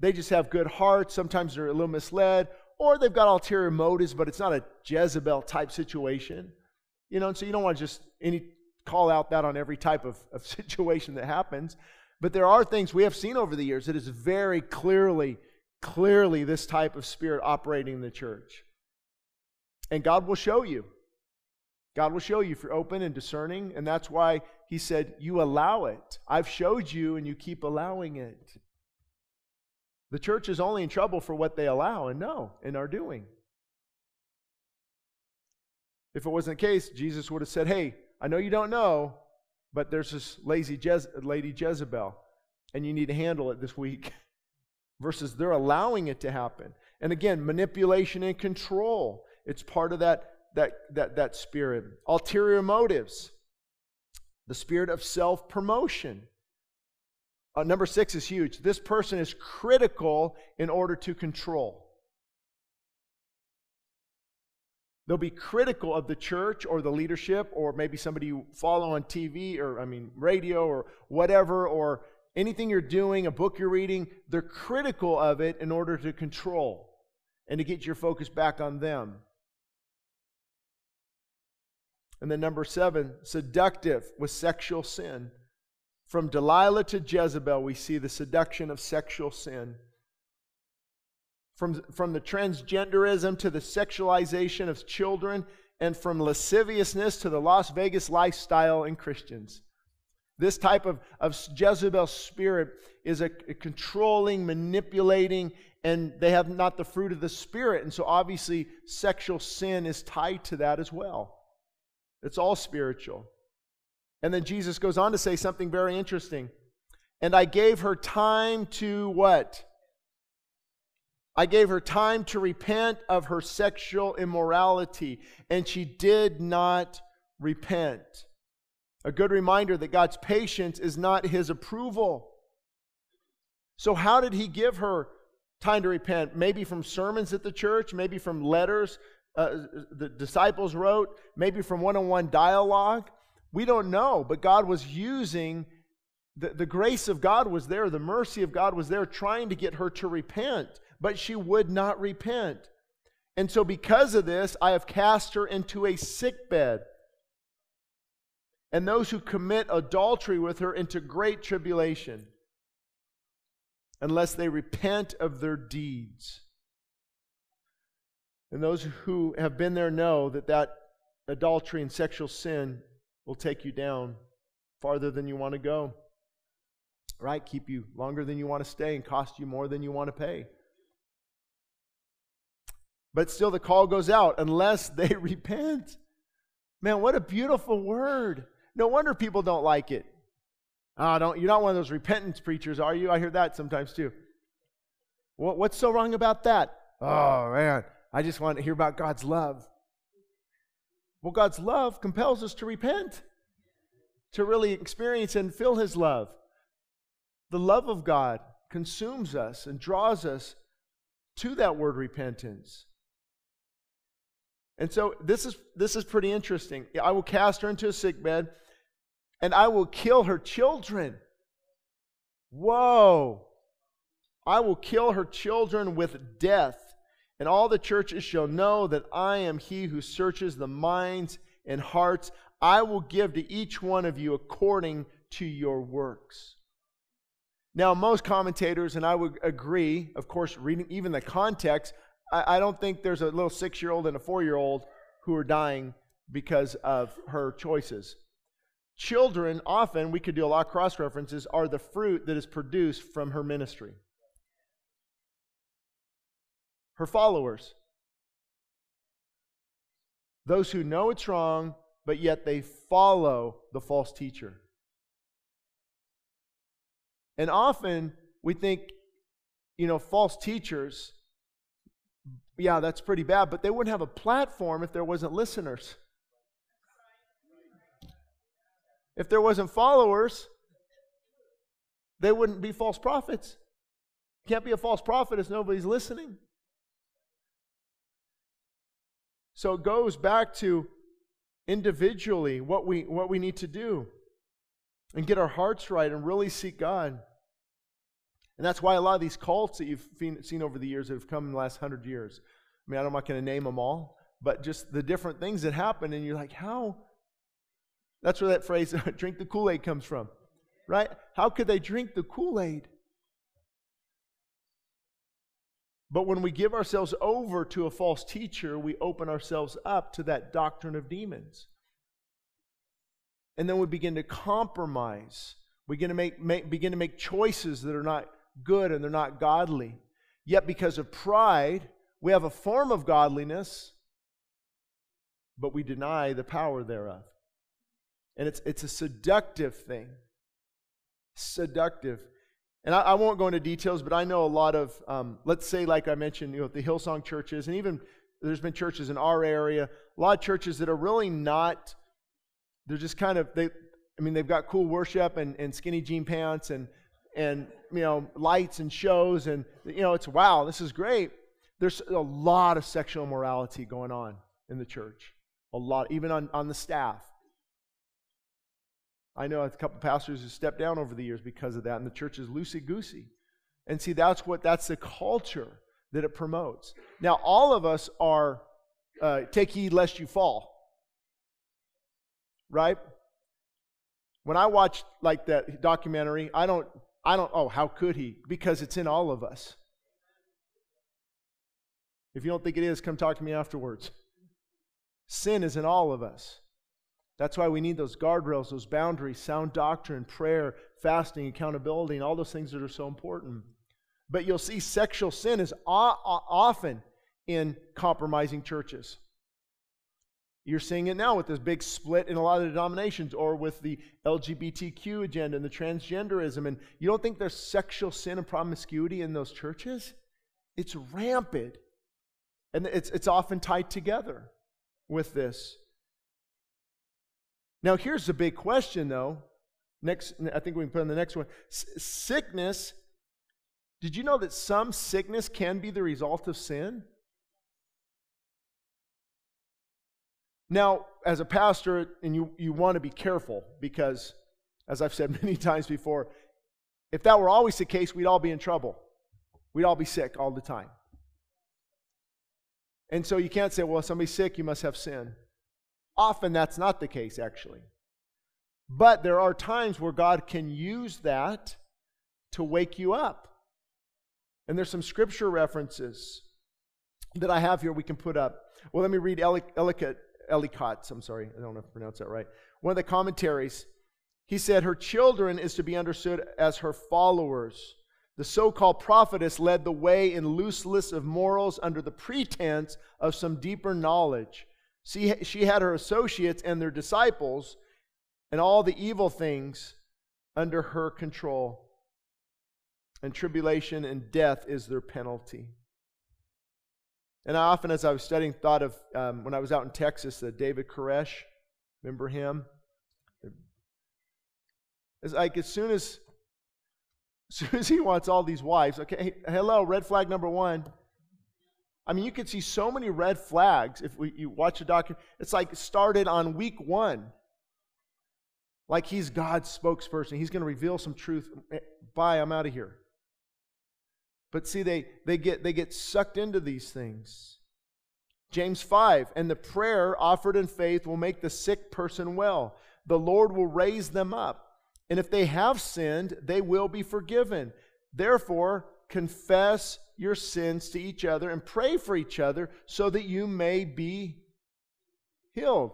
they just have good hearts. Sometimes they're a little misled, or they've got ulterior motives, but it's not a Jezebel type situation. You know, and so you don't want to just any call out that on every type of, of <laughs> situation that happens. But there are things we have seen over the years that is very clearly, clearly this type of spirit operating in the church. And God will show you. God will show you if you're open and discerning. And that's why He said, You allow it. I've showed you, and you keep allowing it. The church is only in trouble for what they allow and know and are doing. If it wasn't the case, Jesus would have said, Hey, I know you don't know, but there's this lazy lady Jezebel, and you need to handle it this week. <laughs> Versus they're allowing it to happen. And again, manipulation and control It's part of that, that, that, that spirit. Ulterior motives, the spirit of self promotion. Uh, number six is huge. This person is critical in order to control. They'll be critical of the church or the leadership or maybe somebody you follow on TV or, I mean, radio or whatever, or anything you're doing, a book you're reading. They're critical of it in order to control and to get your focus back on them. And then number seven, seductive with sexual sin. From Delilah to Jezebel, we see the seduction of sexual sin. From, from the transgenderism to the sexualization of children, and from lasciviousness to the Las Vegas lifestyle in Christians. This type of, of Jezebel spirit is a, a controlling, manipulating, and they have not the fruit of the Spirit. And so obviously, sexual sin is tied to that as well. It's all spiritual. And then Jesus goes on to say something very interesting. And I gave her time to what? I gave her time to repent of her sexual immorality, and she did not repent. A good reminder that God's patience is not his approval. So, how did he give her time to repent? Maybe from sermons at the church, maybe from letters uh, the disciples wrote, maybe from one on one dialogue. We don't know, but God was using the, the grace of God was there, the mercy of God was there, trying to get her to repent, but she would not repent. And so, because of this, I have cast her into a sick bed, and those who commit adultery with her into great tribulation, unless they repent of their deeds. And those who have been there know that that adultery and sexual sin will take you down farther than you want to go. Right? Keep you longer than you want to stay and cost you more than you want to pay. But still, the call goes out unless <laughs> they repent. Man, what a beautiful word. No wonder people don't like it. Oh, don't, you're not one of those repentance preachers, are you? I hear that sometimes too. What, what's so wrong about that? Oh, man. I just want to hear about God's love. Well, God's love compels us to repent, to really experience and feel His love. The love of God consumes us and draws us to that word repentance. And so this is this is pretty interesting. I will cast her into a sick bed, and I will kill her children. Whoa. I will kill her children with death. And all the churches shall know that I am he who searches the minds and hearts. I will give to each one of you according to your works. Now, most commentators, and I would agree, of course, reading even the context, I, I don't think there's a little six year old and a four year old who are dying because of her choices. Children, often, we could do a lot of cross references, are the fruit that is produced from her ministry her followers. Those who know it's wrong, but yet they follow the false teacher. And often we think, you know, false teachers, yeah, that's pretty bad, but they wouldn't have a platform if there wasn't listeners. If there wasn't followers, they wouldn't be false prophets. Can't be a false prophet if nobody's listening. So it goes back to individually what we, what we need to do and get our hearts right and really seek God. And that's why a lot of these cults that you've seen over the years that have come in the last hundred years. I mean, I'm not going to name them all, but just the different things that happen, and you're like, how? That's where that phrase, <laughs> drink the Kool Aid, comes from, right? How could they drink the Kool Aid? But when we give ourselves over to a false teacher, we open ourselves up to that doctrine of demons. And then we begin to compromise. We begin to make, make, begin to make choices that are not good and they're not godly. Yet, because of pride, we have a form of godliness, but we deny the power thereof. And it's, it's a seductive thing. Seductive. And I, I, won't go into details, but I know a lot of, um, let's say, like I mentioned, you know, the Hillsong churches, and even there's been churches in our area, a lot of churches that are really not, they're just kind of, they, I mean, they've got cool worship and, and skinny jean pants and, and, you know, lights and shows and, you know, it's wow, this is great. There's a lot of sexual morality going on in the church. A lot, even on, on the staff. I know a couple pastors who stepped down over the years because of that, and the church is loosey goosey. And see, that's what that's the culture that it promotes. Now, all of us are uh, take heed lest you fall, right? When I watch like that documentary, I don't, I don't. Oh, how could he? Because it's in all of us. If you don't think it is, come talk to me afterwards. Sin is in all of us. That's why we need those guardrails, those boundaries, sound doctrine, prayer, fasting, accountability, and all those things that are so important. But you'll see sexual sin is often in compromising churches. You're seeing it now with this big split in a lot of the denominations or with the LGBTQ agenda and the transgenderism. And you don't think there's sexual sin and promiscuity in those churches? It's rampant. And it's, it's often tied together with this. Now, here's the big question, though. Next, I think we can put on the next one. S- sickness. Did you know that some sickness can be the result of sin? Now, as a pastor, and you, you want to be careful because, as I've said <laughs> many times before, if that were always the case, we'd all be in trouble. We'd all be sick all the time. And so you can't say, well, if somebody's sick, you must have sin. Often that's not the case, actually. But there are times where God can use that to wake you up. And there's some scripture references that I have here we can put up. Well, let me read Ellicott, Ellicott, I'm sorry, I don't know if I pronounced that right. One of the commentaries, he said, Her children is to be understood as her followers. The so called prophetess led the way in loose lists of morals under the pretense of some deeper knowledge. She, she had her associates and their disciples and all the evil things under her control. And tribulation and death is their penalty. And I often, as I was studying, thought of um, when I was out in Texas, uh, David Koresh. Remember him? It's like as soon as, <laughs> as soon as he wants all these wives, okay, hello, red flag number one. I mean, you can see so many red flags if we, you watch a document. It's like started on week one. Like he's God's spokesperson. He's going to reveal some truth. Eh, bye, I'm out of here. But see, they, they, get, they get sucked into these things. James 5 And the prayer offered in faith will make the sick person well. The Lord will raise them up. And if they have sinned, they will be forgiven. Therefore, confess your sins to each other and pray for each other so that you may be healed.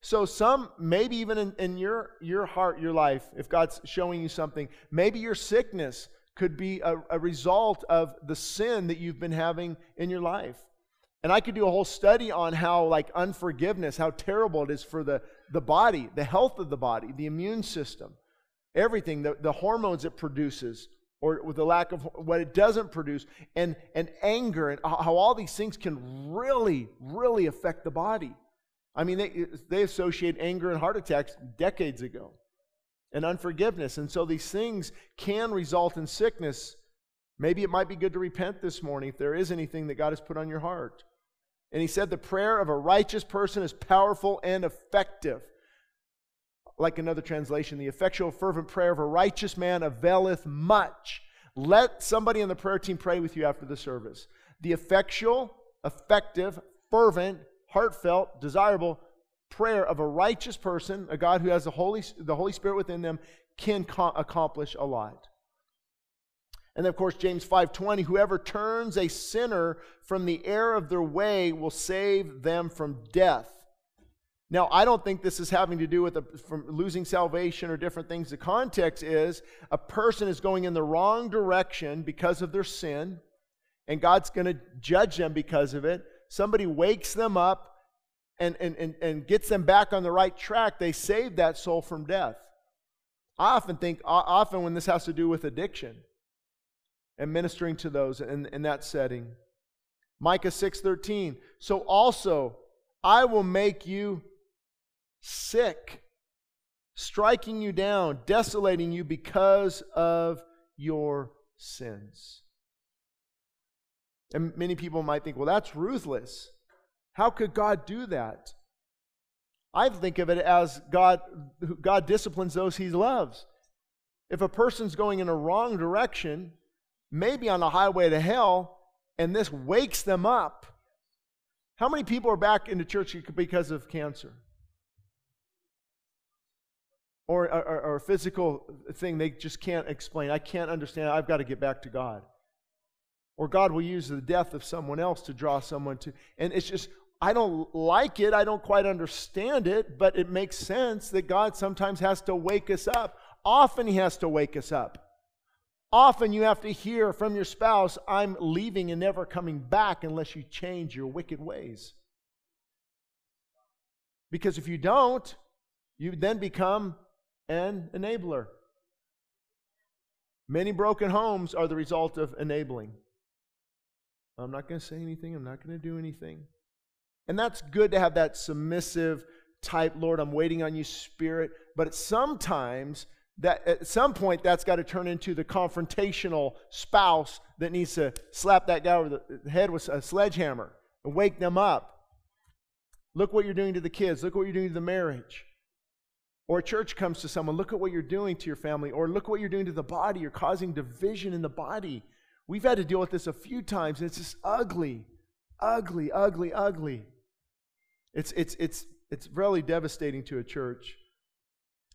So, some, maybe even in, in, your, your heart, your life, if God's showing you something, maybe your sickness could be a, a result of the sin that you've been having in your life. And I could do a whole study on how, like, unforgiveness, how terrible it is for the, the body, the health of the body, the immune system, everything, the, the hormones it produces or with the lack of what it doesn't produce, and, and anger, and how all these things can really, really affect the body. I mean, they, they associate anger and heart attacks decades ago, and unforgiveness. And so these things can result in sickness. Maybe it might be good to repent this morning if there is anything that God has put on your heart. And he said, The prayer of a righteous person is powerful and effective like another translation, the effectual, fervent prayer of a righteous man availeth much. Let somebody in the prayer team pray with you after the service. The effectual, effective, fervent, heartfelt, desirable prayer of a righteous person, a God who has the Holy, the Holy Spirit within them, can co- accomplish a lot. And then, of course, James 5:20, whoever turns a sinner from the error of their way will save them from death. Now, I don't think this is having to do with a, from losing salvation or different things. The context is a person is going in the wrong direction because of their sin, and God's going to judge them because of it. Somebody wakes them up and, and, and, and gets them back on the right track. They save that soul from death. I often think, often when this has to do with addiction and ministering to those in, in that setting. Micah 6:13. So also I will make you sick, striking you down, desolating you because of your sins. And many people might think, well, that's ruthless. How could God do that? I think of it as God, God disciplines those he loves. If a person's going in a wrong direction, maybe on a highway to hell, and this wakes them up, how many people are back into church because of cancer? Or, or, or a physical thing they just can't explain. I can't understand. I've got to get back to God. Or God will use the death of someone else to draw someone to. And it's just I don't like it. I don't quite understand it, but it makes sense that God sometimes has to wake us up. Often He has to wake us up. Often you have to hear from your spouse, I'm leaving and never coming back unless you change your wicked ways. Because if you don't, you then become an enabler. Many broken homes are the result of enabling. I'm not going to say anything, I'm not going to do anything. And that's good to have that submissive type, Lord, I'm waiting on you spirit. But sometimes, that at some point, that's got to turn into the confrontational spouse that needs to slap that guy over the head with a sledgehammer and wake them up. Look what you're doing to the kids. Look what you're doing to the marriage. Or a church comes to someone, look at what you're doing to your family. Or look what you're doing to the body. You're causing division in the body. We've had to deal with this a few times, and it's just ugly, ugly, ugly, ugly. It's, it's, it's, it's really devastating to a church.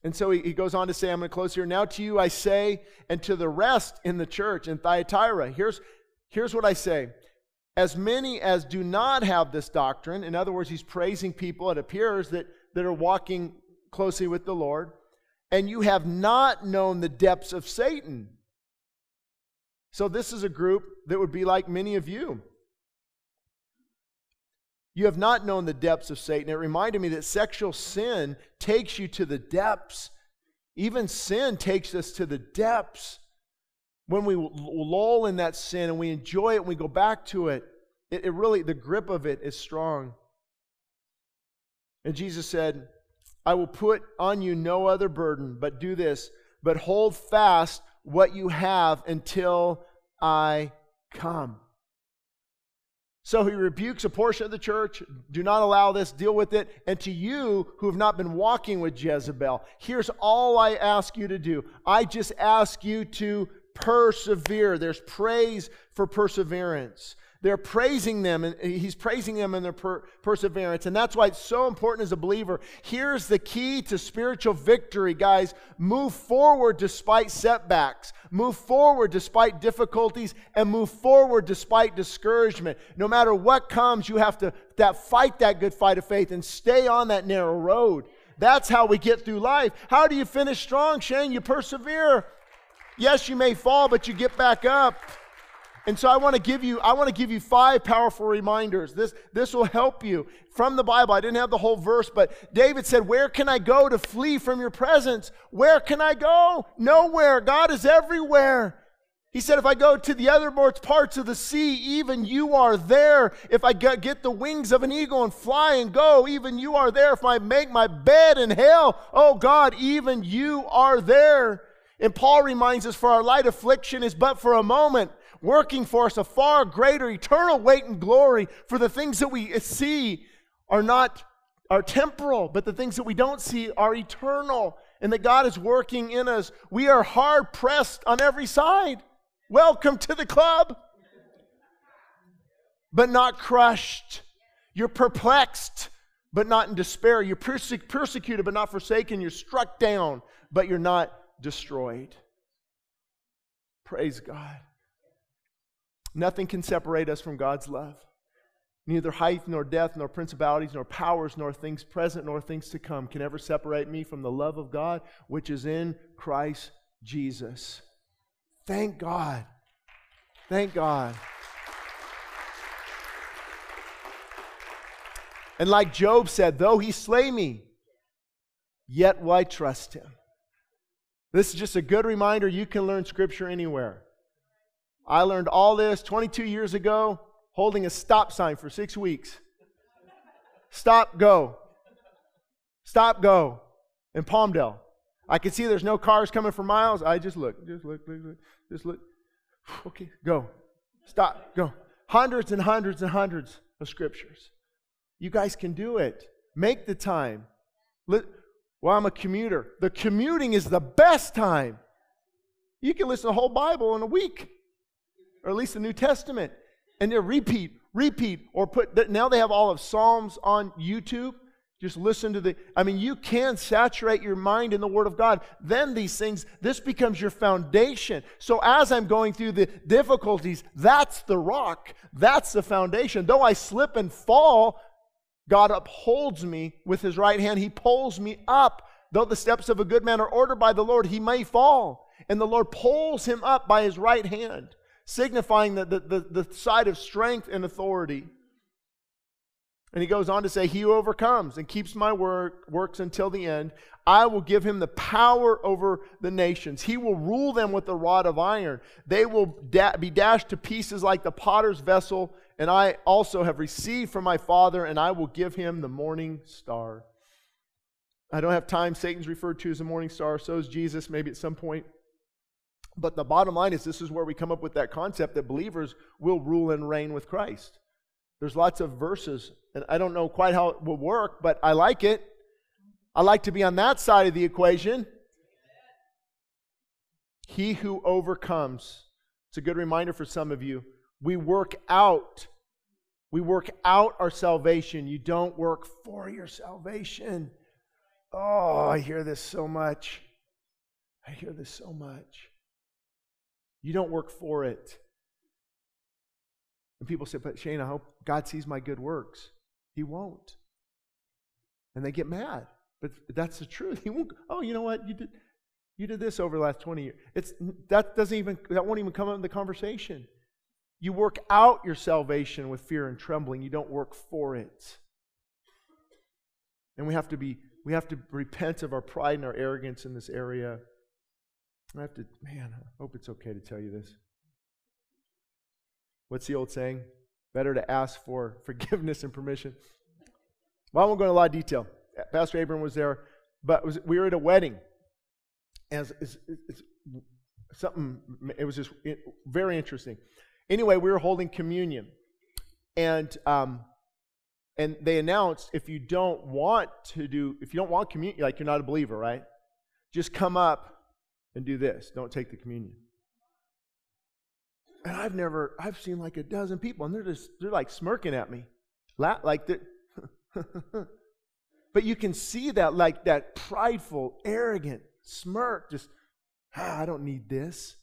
And so he, he goes on to say, I'm going to close here. Now to you I say, and to the rest in the church in Thyatira, here's, here's what I say. As many as do not have this doctrine, in other words, he's praising people, it appears, that, that are walking closely with the Lord, and you have not known the depths of Satan. So this is a group that would be like many of you. You have not known the depths of Satan. It reminded me that sexual sin takes you to the depths. Even sin takes us to the depths. When we lull in that sin and we enjoy it and we go back to it, it, it really, the grip of it is strong. And Jesus said, I will put on you no other burden, but do this, but hold fast what you have until I come. So he rebukes a portion of the church. Do not allow this, deal with it. And to you who have not been walking with Jezebel, here's all I ask you to do. I just ask you to persevere. There's praise for perseverance they're praising them, and he's praising them in their per- perseverance. And that's why it's so important as a believer. Here's the key to spiritual victory, guys. Move forward despite setbacks, move forward despite difficulties, and move forward despite discouragement. No matter what comes, you have to that fight that good fight of faith and stay on that narrow road. That's how we get through life. How do you finish strong, Shane? You persevere. Yes, you may fall, but you get back up. And so I want to give you, I want to give you five powerful reminders. This, this will help you from the Bible. I didn't have the whole verse, but David said, Where can I go to flee from your presence? Where can I go? Nowhere. God is everywhere. He said, If I go to the othermost parts of the sea, even you are there. If I get the wings of an eagle and fly and go, even you are there. If I make my bed in hell, oh God, even you are there. And Paul reminds us, For our light affliction is but for a moment working for us a far greater eternal weight and glory. For the things that we see are not are temporal, but the things that we don't see are eternal, and that God is working in us. We are hard pressed on every side. Welcome to the club, but not crushed. You're perplexed, but not in despair. You're perse- persecuted, but not forsaken. You're struck down, but you're not destroyed. Praise God. Nothing can separate us from God's love. Neither height, nor depth, nor principalities, nor powers, nor things present, nor things to come can ever separate me from the love of God which is in Christ Jesus. Thank God. Thank God. And like Job said, though he slay me, yet will I trust him. This is just a good reminder you can learn scripture anywhere. I learned all this 22 years ago. holding a stop sign for six weeks. Stop, go. Stop, go. In Palmdale. I can see there's no cars coming for miles. I just look, just look, look, look just look. <sighs> Okay, go. Stop, go. Hundreds and hundreds and hundreds of scriptures. You guys can do it. Make the time. Well, I'm a commuter. The commuting is the best time. You can listen to the whole Bible in a week, or at least the New Testament, and then repeat, repeat, or put. Now they have all of Psalms on YouTube. Just listen to the, I mean, you can saturate your mind in the Word of God. Then these things, this becomes your foundation. So as I'm going through the difficulties, that's the rock. That's the foundation. Though I slip and fall, God upholds me with His right hand. He pulls me up. Though the steps of a good man are ordered by the Lord, he may fall. And the Lord pulls him up by His right hand, signifying the, the, the, the side of strength and authority. And he goes on to say, He who overcomes and keeps my work, works until the end, I will give him the power over the nations. He will rule them with a rod of iron. They will da- be dashed to pieces like the potter's vessel. And I also have received from my Father, and I will give him the morning star. I don't have time. Satan's referred to as a morning star. So is Jesus, maybe at some point. But the bottom line is this is where we come up with that concept that believers will rule and reign with Christ. There's lots of verses, and I don't know quite how it will work, but I like it. I like to be on that side of the equation. He who overcomes. It's a good reminder for some of you. We work out. We work out our salvation. You don't work for your salvation. Oh, I hear this so much. I hear this so much. You don't work for it. And people say, But Shane, I hope God sees my good works. He won't. And they get mad. But that's the truth. <laughs> He won't. Oh, you know what? You did, you did this over the last 20 years. It's, that, doesn't even, that won't even come up in the conversation. You work out your salvation with fear and trembling. You don't work for it. And we have to be, we have to repent of our pride and our arrogance in this area. I have to, man, I hope it's okay to tell you this. What's the old saying? Better to ask for <laughs> forgiveness and permission. Well, I won't go into a lot of detail. Pastor Abram was there, but was, we were at a wedding. And it's, it's, it's something, it was just very interesting. Anyway, we were holding communion. And, um, and they announced if you don't want to do, if you don't want communion, like you're not a believer, right? Just come up and do this. Don't take the communion. And I've never, I've seen like a dozen people, and they're just, they're like smirking at me. Like, <laughs> but you can see that, like that prideful, arrogant smirk, just, ah, I don't need this.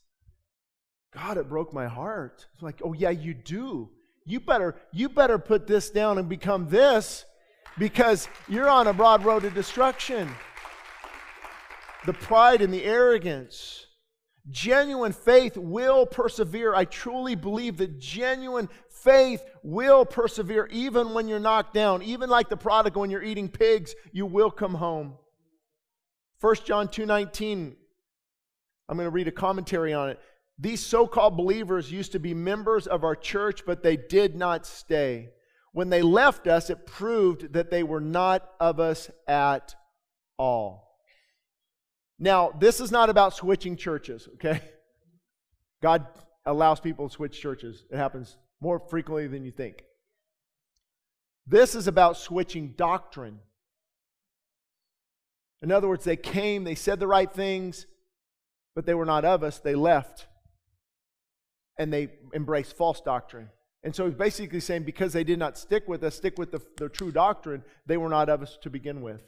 God, it broke my heart. It's like, oh yeah, you do. You better, you better put this down and become this because you're on a broad road to destruction. The pride and the arrogance. Genuine faith will persevere. I truly believe that genuine faith will persevere even when you're knocked down. Even like the prodigal when you're eating pigs, you will come home. 1 John 2:19 I'm going to read a commentary on it. These so-called believers used to be members of our church, but they did not stay. When they left us, it proved that they were not of us at all. Now, this is not about switching churches, okay? God allows people to switch churches. It happens more frequently than you think. This is about switching doctrine. In other words, they came, they said the right things, but they were not of us. They left and they embraced false doctrine. And so he's basically saying because they did not stick with us, stick with the, the true doctrine, they were not of us to begin with.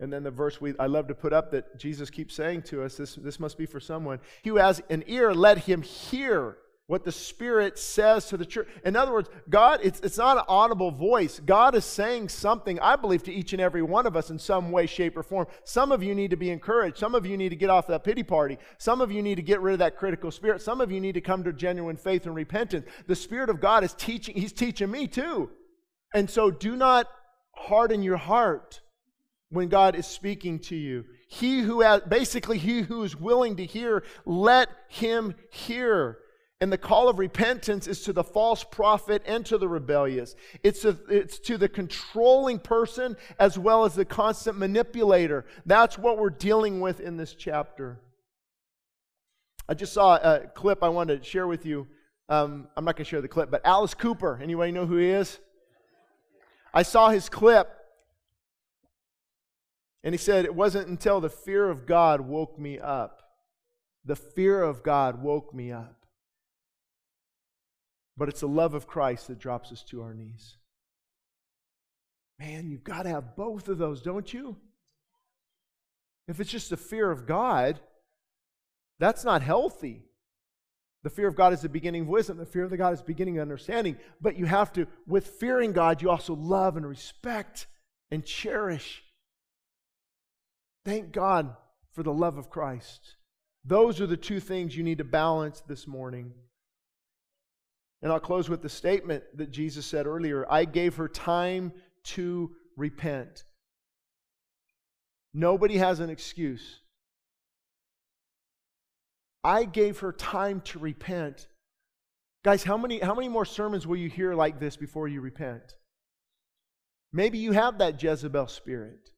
And then the verse we, I love to put up that Jesus keeps saying to us this, this must be for someone. He who has an ear, let him hear what the Spirit says to the church. In other words, God, it's, it's not an audible voice. God is saying something, I believe, to each and every one of us in some way, shape, or form. Some of you need to be encouraged. Some of you need to get off that pity party. Some of you need to get rid of that critical spirit. Some of you need to come to genuine faith and repentance. The Spirit of God is teaching, He's teaching me too. And so do not harden your heart when God is speaking to you. He who has, basically, he who is willing to hear, let him hear. And the call of repentance is to the false prophet and to the rebellious. It's, a, it's to the controlling person as well as the constant manipulator. That's what we're dealing with in this chapter. I just saw a clip I wanted to share with you. Um, I'm not going to share the clip, but Alice Cooper. Anybody know who he is? I saw his clip, and he said, It wasn't until the fear of God woke me up. The fear of God woke me up. But it's the love of Christ that drops us to our knees. Man, you've got to have both of those, don't you? If it's just the fear of God, that's not healthy. The fear of God is the beginning of wisdom. The fear of the God is the beginning of understanding. But you have to, with fearing God, you also love and respect and cherish. Thank God for the love of Christ. Those are the two things you need to balance this morning. And I'll close with the statement that Jesus said earlier I gave her time to repent. Nobody has an excuse. I gave her time to repent. Guys, how many, how many more sermons will you hear like this before you repent? Maybe you have that Jezebel spirit.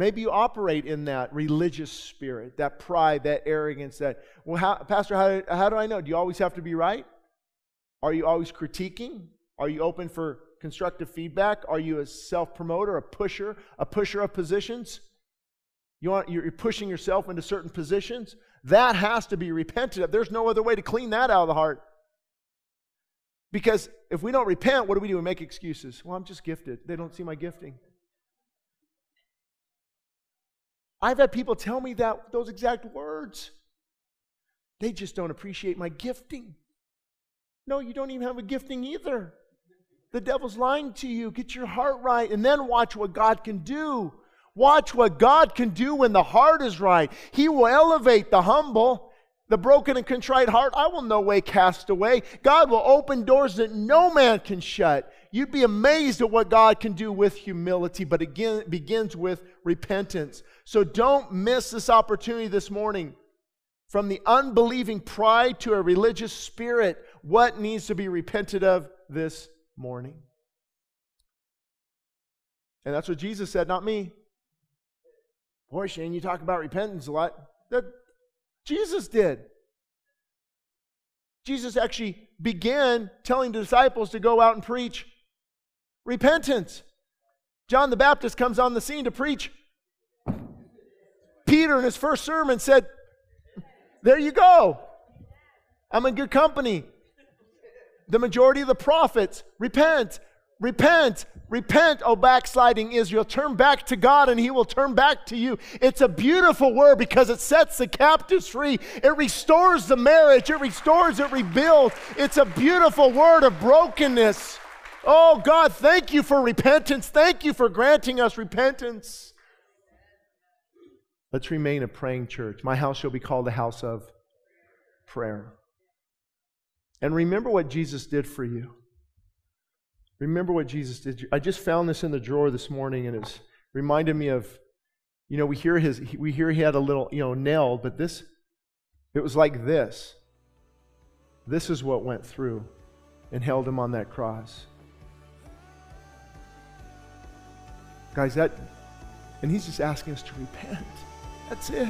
Maybe you operate in that religious spirit, that pride, that arrogance, that, well, how, Pastor, how, how do I know? Do you always have to be right? Are you always critiquing? Are you open for constructive feedback? Are you a self promoter, a pusher, a pusher of positions? You want, you're pushing yourself into certain positions? That has to be repented of. There's no other way to clean that out of the heart. Because if we don't repent, what do we do? We make excuses. Well, I'm just gifted. They don't see my gifting. I've had people tell me that those exact words. They just don't appreciate my gifting. No, you don't even have a gifting either. The devil's lying to you. Get your heart right and then watch what God can do. Watch what God can do when the heart is right. He will elevate the humble. The broken and contrite heart, I will no way cast away. God will open doors that no man can shut. You'd be amazed at what God can do with humility, but again, it begins with repentance. So don't miss this opportunity this morning. From the unbelieving pride to a religious spirit, what needs to be repented of this morning? And that's what Jesus said, not me. Boy, Shane, you talk about repentance a lot. That Jesus did. Jesus actually began telling the disciples to go out and preach repentance. John the Baptist comes on the scene to preach. Peter, in his first sermon, said, There you go. I'm in good company. The majority of the prophets repent. Repent, repent, O backsliding Israel. Turn back to God and He will turn back to you. It's a beautiful word because it sets the captives free. It restores the marriage, it restores, it rebuilds. It's a beautiful word of brokenness. Oh God, thank you for repentance. Thank you for granting us repentance. Let's remain a praying church. My house shall be called a house of prayer. And remember what Jesus did for you. Remember what Jesus did. I just found this in the drawer this morning, and it's reminded me of, you know, we hear his, we hear he had a little, you know, nail, but this, it was like this. This is what went through and held him on that cross. Guys, that, and he's just asking us to repent. That's it.